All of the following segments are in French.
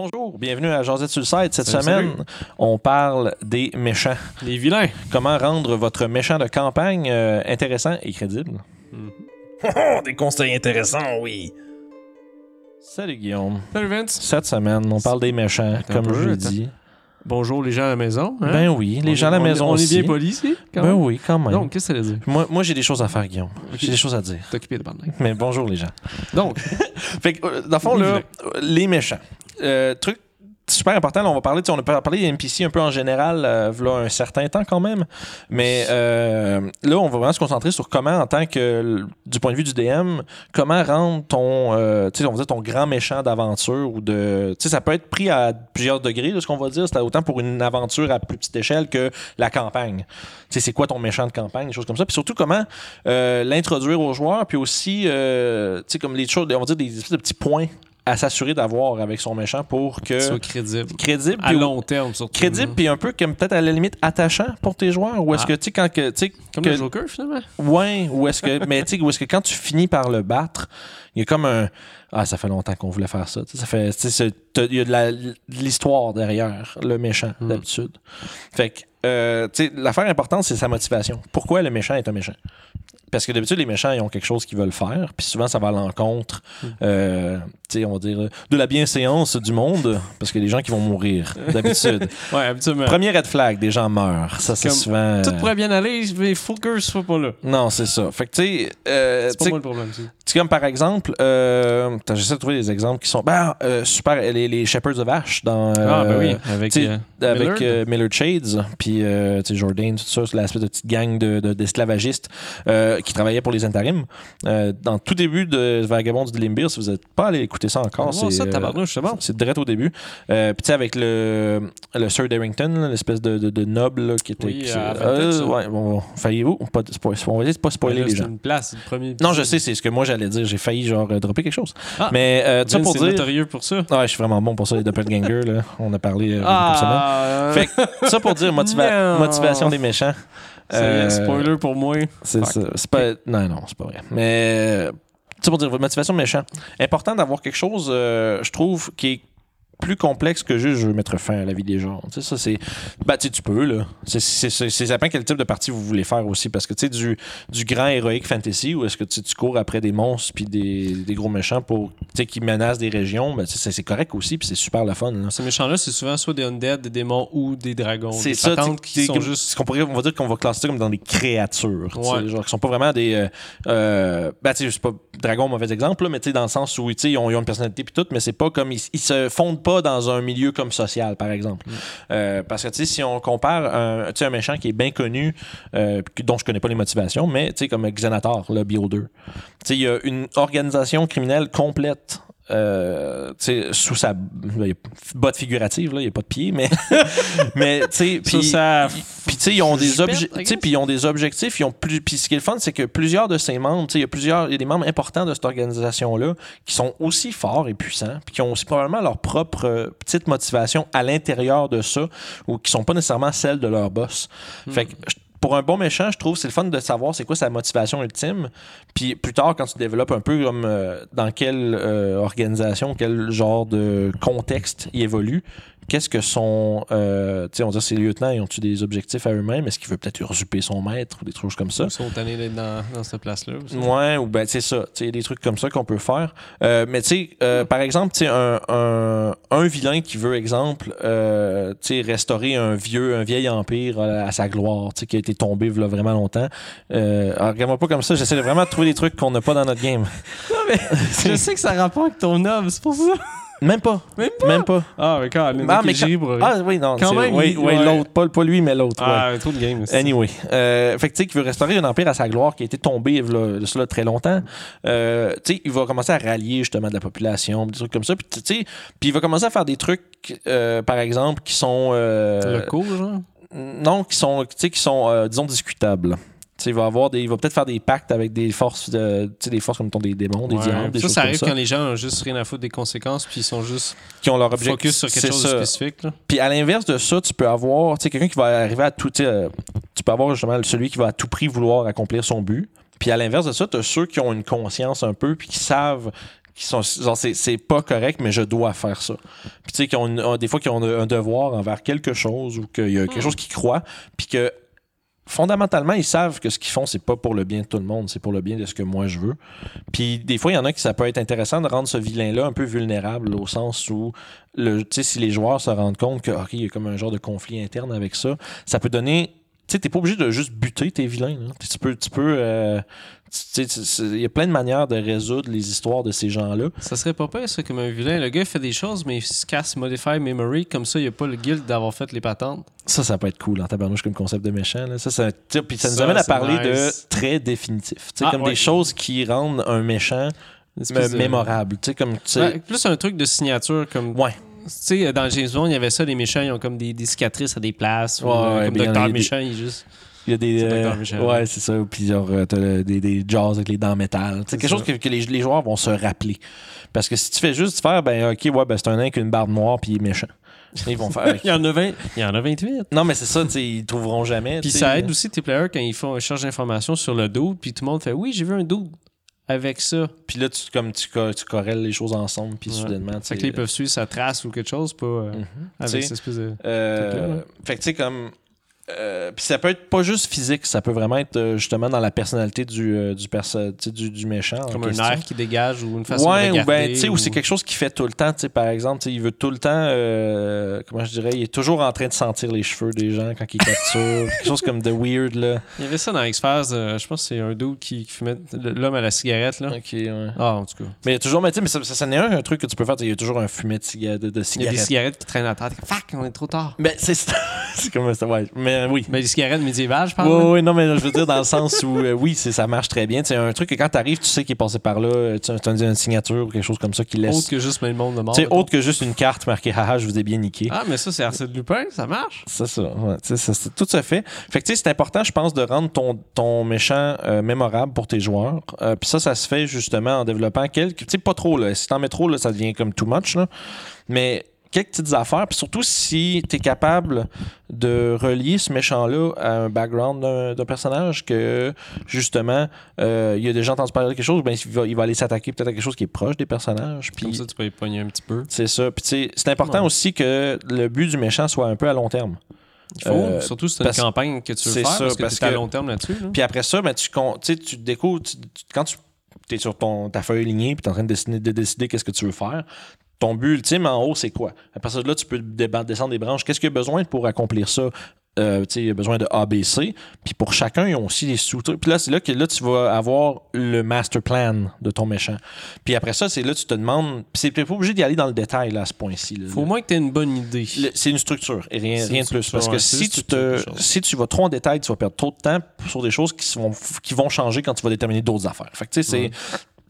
Bonjour, bienvenue à Josette sur le site. Cette Salut, semaine, salut. on parle des méchants. Les vilains. Comment rendre votre méchant de campagne euh, intéressant et crédible? Oh, des conseils intéressants, oui. Salut Guillaume. Salut Vince. Cette semaine, on parle des méchants, comme je l'ai dit. Bonjour les gens à la maison. hein? Ben oui, les On gens à la on maison On aussi. est bien polis ici. quand Ben même. oui, quand même. Donc, qu'est-ce que ça veut dire? moi, moi j'ai des choses à faire, Guillaume. J'ai des choses à dire. T'occuper de bande. Mais bonjour les gens. Donc, Fait que, euh, dans le fond, là, euh, les méchants. Euh, truc super important, on va parler, on a parlé des NPC un peu en général, euh, v'là un certain temps quand même. Mais euh, là, on va vraiment se concentrer sur comment, en tant que, du point de vue du DM, comment rendre ton, ton grand méchant d'aventure ou de, tu sais, ça peut être pris à plusieurs degrés, de ce qu'on va dire. C'est autant pour une aventure à plus petite échelle que la campagne. Tu c'est quoi ton méchant de campagne, des choses comme ça. Puis surtout, comment l'introduire aux joueurs, puis aussi, tu comme les choses, on va dire des espèces de petits points à s'assurer d'avoir avec son méchant pour que soit crédible. crédible À long terme, surtout. crédible puis un peu comme peut-être à la limite attachant pour tes joueurs ou est-ce Ah. que tu sais quand que Comme que- le Joker, finalement. ouais ou est-ce que mais tu sais ou est-ce que quand tu finis par le battre il y a comme un ah ça fait longtemps qu'on voulait faire ça ça fait il y a de l'histoire derrière le méchant Mm. d'habitude fait que euh, tu sais l'affaire importante c'est sa motivation pourquoi le méchant est un méchant? Parce que d'habitude, les méchants, ils ont quelque chose qu'ils veulent faire, puis souvent, ça va à l'encontre, Mm. euh, tu sais, on va dire, de la bienséance du monde, parce que les gens qui vont mourir, d'habitude. Ouais, habituellement. Premier red flag, des gens meurent. Ça, c'est souvent. Tout euh, pourrait bien aller, mais il faut que je sois pas là. Non, c'est ça. Fait que, tu sais, euh, C'est tu pas moi le problème. c'est comme par exemple, j'essaie de trouver des exemples qui sont. Ben, euh, super, les, les Shepherds of Ash dans. Ah, ben oui, avec. tu avec Millard. Millard Shades, puis euh, tu sais, Jordan, tout ça, c'est l'espèce de petite gang de- de- d'esclavagistes qui travaillaient pour les intérims. Euh, dans tout début de Vagabond du Limbir, si vous n'êtes pas allé écouter ça encore, c'est ça, euh, tabarnouche, c'est direct au début. Euh, puis tu sais, avec le, le Sir Darrington, l'espèce de, de, de noble là, qui était. Oui, qui- euh, ouais, bon, failliez-vous? Pas, on va essayer de pas spoiler Là, les c'est gens. une place, le premier. Non, je sais, c'est ce que moi j'allais dire. J'ai failli genre euh, dropper quelque chose. Ah. Mais euh, ça Vince, pour c'est dire. notorieux pour ça. Ouais, je suis vraiment bon pour ça, les doppelgangers. là. On a parlé euh, une. Ah, Fait ça pour dire motiva- motivation des méchants. Euh, spoiler pour moi. C'est ça. Pas... Non, non, c'est pas vrai. Mais, euh, ça pour dire votre motivation de méchant. Important d'avoir quelque chose, euh, je trouve, qui est plus complexe que juste je veux mettre fin à la vie des gens. Tu sais, ça, c'est. Ben, tu sais, tu peux, là. C'est- dépend quel type de partie vous voulez faire aussi. Parce que, tu sais, du, du grand héroïque fantasy, ou est-ce que tu sais, tu cours après des monstres puis des, des gros méchants pour, tu sais, qui menacent des régions, ben, c'est c'est correct aussi, puis c'est super le fun, là. Ces méchants-là, c'est souvent soit des undead, des démons ou des dragons. C'est ça, qui sont juste. ce qu'on pourrait, on va dire qu'on va classer ça comme dans des créatures, Ouais. genre qui sont pas vraiment des, euh, euh, ben tu sais, c'est pas dragon mauvais exemple là, mais tu sais dans le sens où tu sais ils ont, ils ont une personnalité puis tout, mais c'est pas comme ils, ils se fondent pas dans un milieu comme social par exemple, Euh, parce que tu sais si on compare un, tu sais, un méchant qui est bien connu, euh, dont je connais pas les motivations, mais tu sais comme Xenator, le Bio 2, tu sais il y a une organisation criminelle complète euh, sous sa botte figurative, là, il n'y a pas de pied, mais, mais tu sais, ils ont des objectifs, ils ont des objectifs, ils ont plus puis ce qui est le fun, c'est que plusieurs de ces membres, il y a plusieurs y a des membres importants de cette organisation là qui sont aussi forts et puissants, puis qui ont aussi probablement leur propre euh, petite motivation à l'intérieur de ça ou qui sont pas nécessairement celles de leur boss. Fait que je- pour un bon méchant, je trouve c'est le fun de savoir c'est quoi sa motivation ultime. Puis plus tard, quand tu développes un peu comme euh, dans quelle euh, organisation, quel genre de contexte il évolue, qu'est-ce que son. euh, tu sais, on dit ses lieutenants, ils ont-tu des objectifs à eux-mêmes? Est-ce qu'il veut peut-être usurper son maître ou des trucs comme ça? Ils sont tannés d'être dans, dans cette place-là. aussi. Ouais, ou ben c'est ça, tu sais, il y a des trucs comme ça qu'on peut faire. Euh, mais tu sais, euh, par exemple, tu sais, un, un, un vilain qui veut, exemple, euh, tu sais, restaurer un vieux, un vieil empire à, à sa gloire, tu sais, qui a été tombé vraiment longtemps. Euh, alors, regarde-moi pas comme ça, j'essaie de vraiment de trouver des trucs qu'on n'a pas dans notre game. Je sais que ça a rapport avec ton homme, c'est pour ça. Même pas. Même pas? Même pas. Ah, mais quand Ah, mais quand- Ah oui, non. Quand même, Oui, il- oui, ouais. l'autre, pas, pas lui, mais l'autre. ouais. Ah, trop de game. aussi. Anyway, euh, fait que tu sais, qu'il veut restaurer un empire à sa gloire qui a été tombé là, de cela très longtemps. Euh, tu sais, il va commencer à rallier justement de la population, des trucs comme ça. Puis tu sais, puis il va commencer à faire des trucs, euh, par exemple, qui sont euh, Le cours, genre? non, qui sont, tu sais, qui sont, disons, discutables. Il va avoir des, il va peut-être faire des pactes avec des forces, de, tu sais, des forces comme mettons, des démons, des Ouais. diables, des ça, choses ça comme arrive ça, quand les gens ont juste rien à foutre des conséquences, puis ils sont juste qui ont leur objectif. focus sur quelque chose de spécifique. Là. Puis à l'inverse de ça, tu peux avoir tu sais, quelqu'un qui va arriver à tout. euh, Tu peux avoir justement celui qui va à tout prix vouloir accomplir son but. Puis à l'inverse de ça, tu as ceux qui ont une conscience un peu, puis qui savent qui sont genre c'est, c'est pas correct mais je dois faire ça puis tu sais qui ont une- des fois qui ont un devoir envers quelque chose ou qu'il y a quelque chose qu'ils croient puis que fondamentalement ils savent que ce qu'ils font c'est pas pour le bien de tout le monde c'est pour le bien de ce que moi je veux. Puis des fois il y en a qui ça peut être intéressant de rendre ce vilain là un peu vulnérable au sens où le si les joueurs se rendent compte que ok il y a comme un genre de conflit interne avec ça ça peut donner sais t'es pas obligé de juste buter tes vilains tu peux tu peux euh, tu tu- il y a plein de manières de résoudre les histoires de ces gens-là. Ça serait pas pire, ça, comme un vilain. Le gars, il fait des choses, mais il se casse Modify Memory. Comme ça, il n'y a pas le guilt d'avoir fait les patentes. Ça, ça peut être cool en tabarnouche comme concept de méchant. Là. Ça, ça, tu sais, puis ça nous Ça, amène à parler nice. de très définitif. Tu Ah, comme ouais. des choses qui rendent un méchant de- mémorable. Tu comme, tu Ouais, plus un truc de signature, comme. Ouais. Tu sais, dans James Bond, il y avait ça, les méchants, ils ont comme des, des cicatrices à des places. ou, Ouais, euh, ouais, comme il a Docteur des- Méchant, il est juste. Il y a des. Euh. Michel. ouais, c'est ça. Puis euh, t'as le- des, des jaws avec les dents métal. C'est quelque ça. chose que, que les, les joueurs vont se rappeler. Parce que si tu fais juste faire, ben, ok, ouais, ben, c'est un nain avec une barbe noire, puis il est méchant. Ils vont faire. Il y en a 20. Il y en a 28. non, mais c'est ça, tu sais, ils trouveront jamais. Puis ça aide aussi tes players quand ils font un charge d'informations sur le dos, puis tout le monde fait Oui, j'ai vu un dos avec ça. Puis là, tu, comme tu, co- tu corrèles les choses ensemble, puis Ouais. soudainement, Fait que là, ils peuvent suivre sa trace ou quelque chose, pas euh, Mhm. avec cette espèce de. Euh, fait que tu sais, comme. Euh, puis ça peut être pas juste physique, ça peut vraiment être euh, justement dans la personnalité du, euh, du, perso- du, du méchant. Comme un air qui dégage ou une façon Ouais, de ou regarder. ben, tu sais, ou c'est quelque chose qu'il fait tout le temps, tu sais, par exemple, il veut tout le temps, euh, comment je dirais, il est toujours en train de sentir les cheveux des gens quand il capture, quelque chose comme de weird, là. Il y avait ça dans X-Files, je pense que c'est un dude qui, qui fumait l'homme à la cigarette, là. Ok, ouais. Ah, en tout cas. Mais il y a toujours, mais tu sais, mais ça, ça, ça n'est un, un truc que tu peux faire, il y a toujours un fumet de, de, de Il y a des cigarette. cigarettes qui traînent à la tête. Fuck, on est trop tard. Mais c'est c'est comme ça, ouais. Mais oui. Mais les cigarettes médiévales, je parle. Oui, oui, non, mais je veux dire dans le sens où, euh, oui, ça marche très bien. C'est un truc que quand t'arrives, tu sais qu'il est passé par là, euh, tu as une signature ou quelque chose comme ça qui laisse. Autre que juste le monde de mort. Autre que juste une carte marquée haha, je vous ai bien niqué. Ah, mais ça, c'est Arsène Lupin, ça marche. C'est ça, ouais, tu sais, ça, tout se fait. Fait que tu sais, c'est important, je pense, de rendre ton, ton méchant euh, mémorable pour tes joueurs. Euh, Puis ça, ça se fait justement en développant quelques. Tu sais, pas trop, là. Si t'en mets trop, là, ça devient comme too much, là. Mais quelques petites affaires. Puis surtout, si t'es capable de relier ce méchant-là à un background d'un personnage, que justement, euh, il y a déjà entendu parler de quelque chose, ben, il va, il va aller s'attaquer peut-être à quelque chose qui est proche des personnages. Puis Comme ça, tu peux y pogner un petit peu. c'est ça. Puis tu c'est important Ouais. aussi que le but du méchant soit un peu à long terme. Il faut, Euh, surtout si c'est une campagne que tu veux c'est faire, ça, parce que parce à long terme là-dessus. là. Puis après ça, ben, tu, tu tu découvres, tu- tu- quand tu es sur ton, ta feuille lignée puis tu es en train de décider, de décider qu'est-ce que tu veux faire, ton but ultime en haut, c'est quoi? À partir de là, tu peux descendre des branches. Qu'est-ce qu'il y a besoin pour accomplir ça? Euh, il y a besoin de ABC. Puis pour chacun, ils ont aussi des sous-trucs. Puis là, c'est là que là, tu vas avoir le master plan de ton méchant. Puis après ça, c'est là que tu te demandes. Puis c'est pas obligé d'y aller dans le détail là, à ce point-ci. là. Faut au moins que tu aies une bonne idée. C'est une structure et rien, de plus. Parce que si tu, te, si tu vas trop en détail, tu vas perdre trop de temps sur des choses qui, vont, qui vont changer quand tu vas déterminer d'autres affaires. Fait que tu sais, c'est.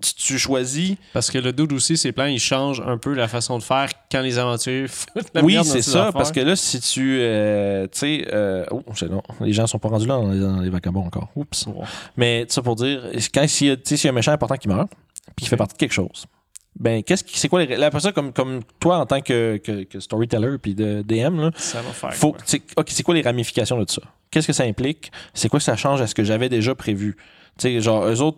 Tu, tu choisis. Parce que le dude aussi, ses plans, ils changent un peu la façon de faire quand les aventuriers foutent la oui, c'est ça. affaires. Parce que là, si tu. euh, tu sais. euh, oh, c'est long. Les gens sont pas rendus là dans les, dans les vagabonds encore. Oups. Ouais. Mais ça pour dire, quand s'il y, a- un méchant important qui meurt, puis qui fait partie de quelque chose, ben, qu'est-ce qui, c'est quoi les. Là, après ça, comme, comme toi en tant que, que, que storyteller puis de DM, là, Ça va faire. faut, ok, c'est quoi les ramifications de ça? Qu'est-ce que ça implique? C'est quoi que ça change à ce que j'avais déjà prévu? Tu sais, genre, eux autres,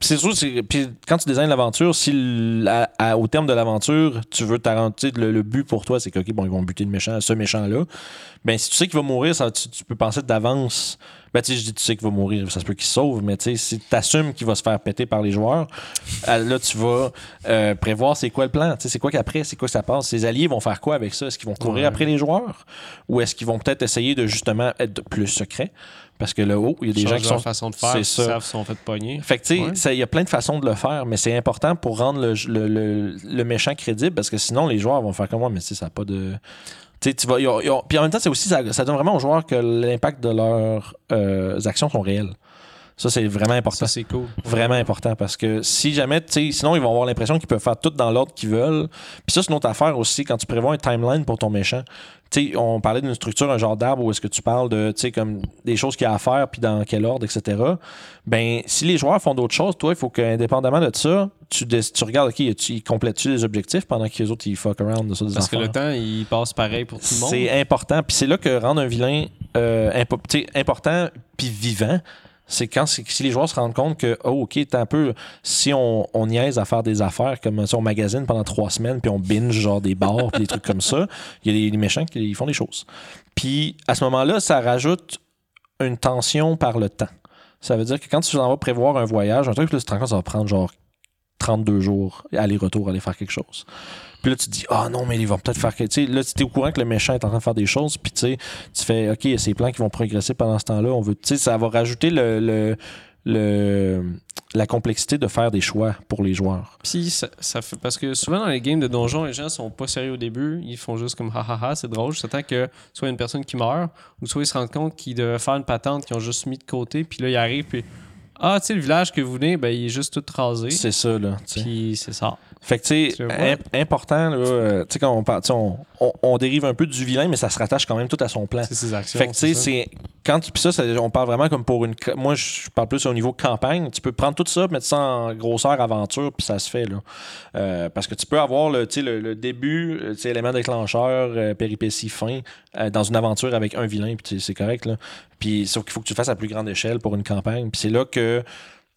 c'est sûr, puis quand tu designes l'aventure, si l- à- à- au terme de l'aventure, tu veux t'arrêter, le, le but pour toi, c'est que, ok, bon, ils vont buter le méchant, ce méchant-là. Ben, si tu sais qu'il va mourir, ça, tu, tu peux penser d'avance. Ben, tu sais, je dis, tu sais qu'il va mourir, ça se peut qu'il se sauve, mais tu sais, si tu assumes qu'il va se faire péter par les joueurs, euh, là, tu vas euh, prévoir c'est quoi le plan. Tu sais, c'est quoi qu'après, c'est quoi que ça passe. Ses alliés vont faire quoi avec ça? Est-ce qu'ils vont courir Ouais. après les joueurs? Ou est-ce qu'ils vont peut-être essayer de justement être plus secrets? Parce que là, haut, il y a des gens qui sont. façon de faire, qui savent qu'ils sont fait pogner. Fait que, tu sais, Ouais. il y a plein de façons de le faire, mais c'est important pour rendre le, le, le- le méchant crédible parce que sinon, les joueurs vont faire comme moi, mais tu sais, ça n'a pas de. Tu sais, tu vas. ils ont- ils ont- Puis en même temps, c'est aussi, ça, ça donne vraiment aux joueurs que l'impact de leurs euh, actions sont réels. Ça, c'est vraiment important. Ça, c'est cool. Vraiment important parce que si jamais, tu sais, sinon ils vont avoir l'impression qu'ils peuvent faire tout dans l'ordre qu'ils veulent. Puis ça, c'est une autre affaire aussi quand tu prévois un timeline pour ton méchant. Tu sais, on parlait d'une structure, un genre d'arbre où est-ce que tu parles de, tu sais, comme des choses qu'il y a à faire puis dans quel ordre, etc. Ben, si les joueurs font d'autres choses, toi, il faut qu'indépendamment de ça, tu, tu regardes, OK, tu- ils complètent-tu les objectifs pendant que les autres, ils fuck around de ça, des Parce que le temps, il passe pareil pour tout le monde. C'est important. Puis c'est là que rendre un vilain euh, impo- important puis vivant, C'est quand si les joueurs se rendent compte que, oh, OK, t'es un peu. Si on, on niaise à faire des affaires comme si on magazine pendant trois semaines, puis on binge genre des bars, puis des trucs comme ça, il y a des, des méchants qui font des choses. Puis à ce moment-là, ça rajoute une tension par le temps. Ça veut dire que quand tu en vas prévoir un voyage, un truc, là, tu te rends compte ça va prendre genre 32 jours, aller-retour, aller faire quelque chose. Puis là, tu te dis, ah non, mais ils vont peut-être faire quelque chose. Là, tu es au courant que le méchant est en train de faire des choses, puis tu sais, tu fais, OK, il y a ces plans qui vont progresser pendant ce temps-là. On veut, tu sais, ça va rajouter le, le, le- la complexité de faire des choix pour les joueurs. Puis ça, ça fait parce que souvent dans les games de donjons, les gens sont pas sérieux au début, ils font juste comme ha ha ha, c'est drôle, juste temps que soit une personne qui meurt ou soit ils se rendent compte qu'ils devaient faire une patente qu'ils ont juste mis de côté, puis là ils arrivent puis ah tu sais le village que vous venez, ben il est juste tout rasé. C'est ça, là. tu. Puis c'est ça. Fait que, tu sais, important, là, euh, tu sais, quand on parle, on, on, on dérive un peu du vilain, mais ça se rattache quand même tout à son plan. C'est ses actions. Fait que, tu sais, c'est. Quand tu. Puis ça, ça- on parle vraiment comme pour une. Moi, je parle plus au niveau campagne. Tu peux prendre tout ça, mettre ça en grosseur aventure, puis ça se fait, là. Euh, parce que tu peux avoir le, tu sais, le, le début, euh, tu sais, élément déclencheur, euh, péripétie fin, euh, dans une aventure avec un vilain, puis c'est correct, là. Puis sauf qu'il faut que tu le fasses à plus grande échelle pour une campagne. Puis c'est là que.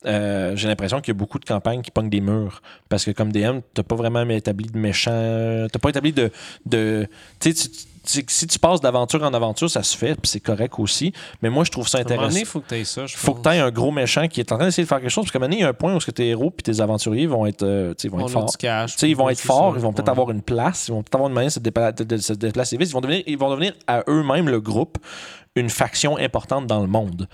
Euh, j'ai l'impression qu'il y a beaucoup de campagnes qui pognent des murs. Parce que comme DM, t'as pas vraiment établi de méchant. T'as pas établi de. de tu sais, si tu passes d'aventure en aventure, ça se fait, puis c'est correct aussi. Mais moi, je trouve ça À un moment intéressant. donné, il faut que tu ça. Je faut que tu un gros méchant qui est en train d'essayer de faire quelque chose. Parce qu'à un moment donné, il y a un point où ce que tes héros puis tes aventuriers vont être, euh, ils vont On être forts. cash, ils vont être forts, ça. ils vont peut-être Ouais. avoir une place, ils vont peut-être avoir une manière de se, de se déplacer vite. Ils vont devenir, ils vont devenir à eux-mêmes le groupe une faction importante dans le monde.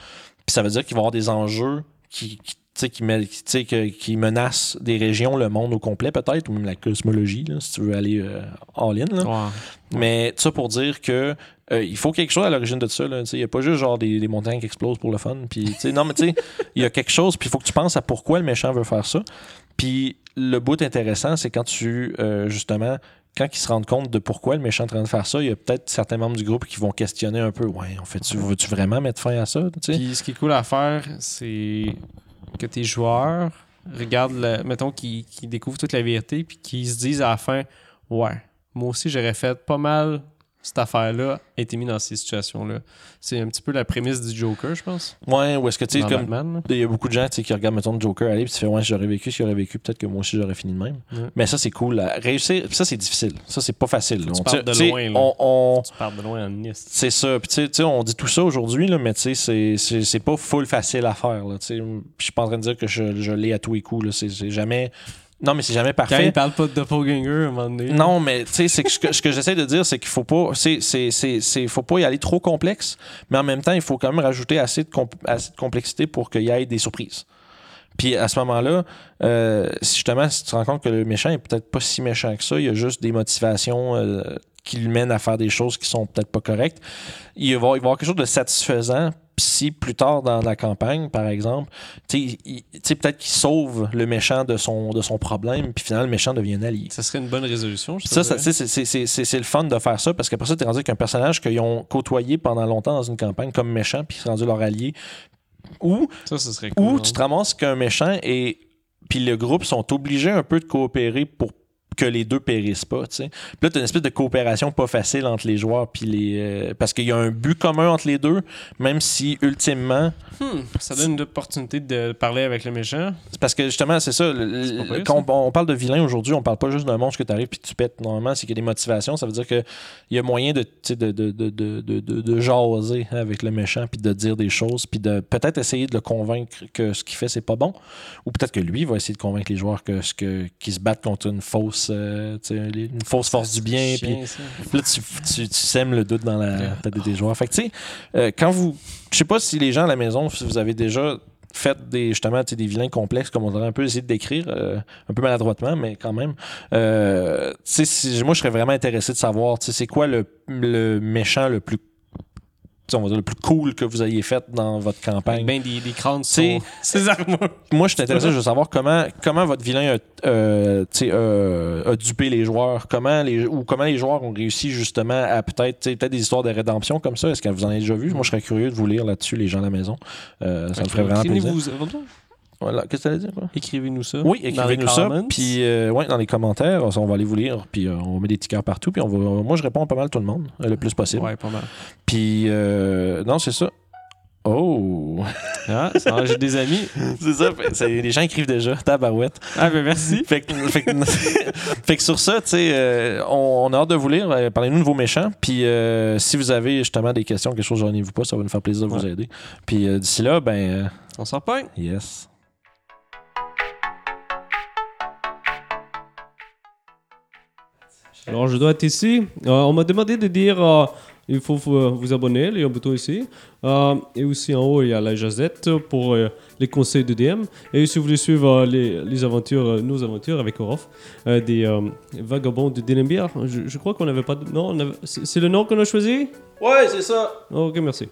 Puis ça veut dire qu'ils vont avoir des enjeux qui, qui, qui, me- qui, tu sais, que- qui menacent des régions, le monde au complet peut-être, ou même la cosmologie, là, si tu veux aller euh, all-in. Mais ça pour dire que euh, il faut quelque chose à l'origine de ça. Il n'y a pas juste genre des, des montagnes qui explosent pour le fun. Puis, non, mais tu sais, il y a quelque chose, puis il faut que tu penses à pourquoi le méchant veut faire ça. Puis le bout intéressant, c'est quand tu, euh, justement, quand ils se rendent compte de pourquoi le méchant est en train de faire ça, il y a peut-être certains membres du groupe qui vont questionner un peu. Ouais, en fait, tu veux-tu vraiment mettre fin à ça? Tu sais? Puis ce qui est cool à faire, c'est que tes joueurs regardent, le- mettons, qu'ils qu'ils découvrent toute la vérité, puis qu'ils se disent à la fin, ouais, moi aussi j'aurais fait pas mal cette affaire-là, été mis dans ces situations-là. C'est un petit peu la prémisse du Joker, je pense. Ouais, ou est-ce que tu sais, comme. Il y a beaucoup de gens qui regardent, mettons, le Joker aller, puis tu fais, ouais, j'aurais vécu ce qu'il aurait vécu, peut-être que moi aussi j'aurais fini de même. Ouais. Mais ça, c'est cool. là. Réussir, ça, c'est difficile. Ça, c'est pas facile. là. tu On- parles de loin, là. on- on- Tu parles de loin en Nice. C'est ça. Puis tu sais- on dit tout ça aujourd'hui, mais tu sais, c'est- pas full facile à faire. Là, je suis pas en train de dire que je, je l'ai à tous les coups. c'est jamais. Non, mais c'est jamais Quand parfait. il parle pas de doppelganger, à un moment donné. Non, mais tu sais, c'est que ce que, ce que j'essaie de dire, c'est qu'il faut pas, c'est, c'est, c'est, c'est- faut pas y aller trop complexe, mais en même temps, il faut quand même rajouter assez de, comp- assez de complexité pour qu'il y ait des surprises. Puis à ce moment-là, euh, si justement, si tu te rends compte que le méchant est peut-être pas si méchant que ça, il y a juste des motivations euh, qui le mènent à faire des choses qui sont peut-être pas correctes, il va y avoir quelque chose de satisfaisant. Si plus tard dans la campagne, par exemple, tu peut-être qu'il sauve le méchant de son, de son problème, puis finalement le méchant devient un allié. Ça serait une bonne résolution, je Ça, ça, c'est- le fun de faire ça parce qu'après ça, tu es rendu avec un personnage qu'ils ont côtoyé pendant longtemps dans une campagne comme méchant, puis c'est rendu leur allié. Ou, Ça, serait cool. ou hein. tu te ramasses qu'un méchant et puis le groupe sont obligés un peu de coopérer pour que les deux périssent pas, tu sais. Puis là, tu as une espèce de coopération pas facile entre les joueurs puis les euh, parce qu'il y a un but commun entre les deux, même si ultimement Hmm, ça donne une opportunité de parler avec le méchant. C'est parce que justement, c'est ça. le- pire, quand on, on parle de vilain aujourd'hui, on parle pas juste d'un monstre que tu arrives puis tu pètes. Normalement, c'est qu'il y a des motivations. Ça veut dire qu'il y a moyen de, tu sais, de, de, de, de, de, de- de jaser avec le méchant puis de dire des choses puis de peut-être essayer de le convaincre que ce qu'il fait, c'est pas bon. Ou peut-être que lui va essayer de convaincre les joueurs que ce que qu'ils se battent contre une fausse, euh, une fausse force du bien. Puis là, tu, tu, tu sèmes le doute dans la tête des joueurs. Fait que, tu sais, euh, quand vous. Je sais pas si les gens à la maison, si vous avez déjà fait des, justement, des vilains complexes, comme on aurait un peu essayé de décrire, euh, un peu maladroitement, mais quand même. Euh, tu sais, si- moi, je serais vraiment intéressé de savoir, tu sais, c'est quoi le, le méchant le plus. On va dire le plus cool que vous ayez fait dans votre campagne. Ben des, des crânes C'est- ses armures. Moi, je suis intéressé de savoir comment, comment votre vilain a, euh, euh, a dupé les joueurs, comment les, ou comment les joueurs ont réussi justement à peut-être peut-être des histoires de rédemption comme ça. Est-ce que vous en avez déjà vu? Moi, je serais curieux de vous lire là-dessus, les gens à la maison. Euh, ça me ferait vraiment plaisir. Écrivez-vous- Voilà. Qu'est-ce que tu allais dire? quoi? Écrivez-nous ça. Oui, écrivez-nous ça. Puis, euh, ouais, dans les commentaires, on va aller vous lire. Puis, euh, on met des tickets partout. Puis, on va, moi, je réponds pas mal tout le monde, euh, le plus possible. Ouais, pas mal. Puis, euh, non, c'est ça. Oh! Ah, j'ai des amis. c'est ça. fait- c'est- les gens écrivent déjà. Tabarouette. Ah, ben merci. Fait que, fait que- fait que sur ça, tu sais, euh, on, on a hâte de vous lire. Euh, Parlez-nous de vos méchants. Puis euh, si vous avez justement des questions, quelque chose, gênez-vous pas. Ça va nous faire plaisir de vous Ouais. aider. Puis euh, d'ici là, ben, euh, On s'en yes. Alors, je dois être ici. Euh, on m'a demandé de dire euh, il faut vous, vous abonner, il y a un bouton ici. Euh, et aussi en haut, il y a la jazette pour euh, les conseils de DM. Et si vous voulez suivre euh, les, les aventures, euh, nos aventures avec Orof, euh, des euh, vagabonds de Denenbier, je, je crois qu'on n'avait pas de. C'est c'est le nom qu'on a choisi? Ouais, c'est ça. Ok, merci.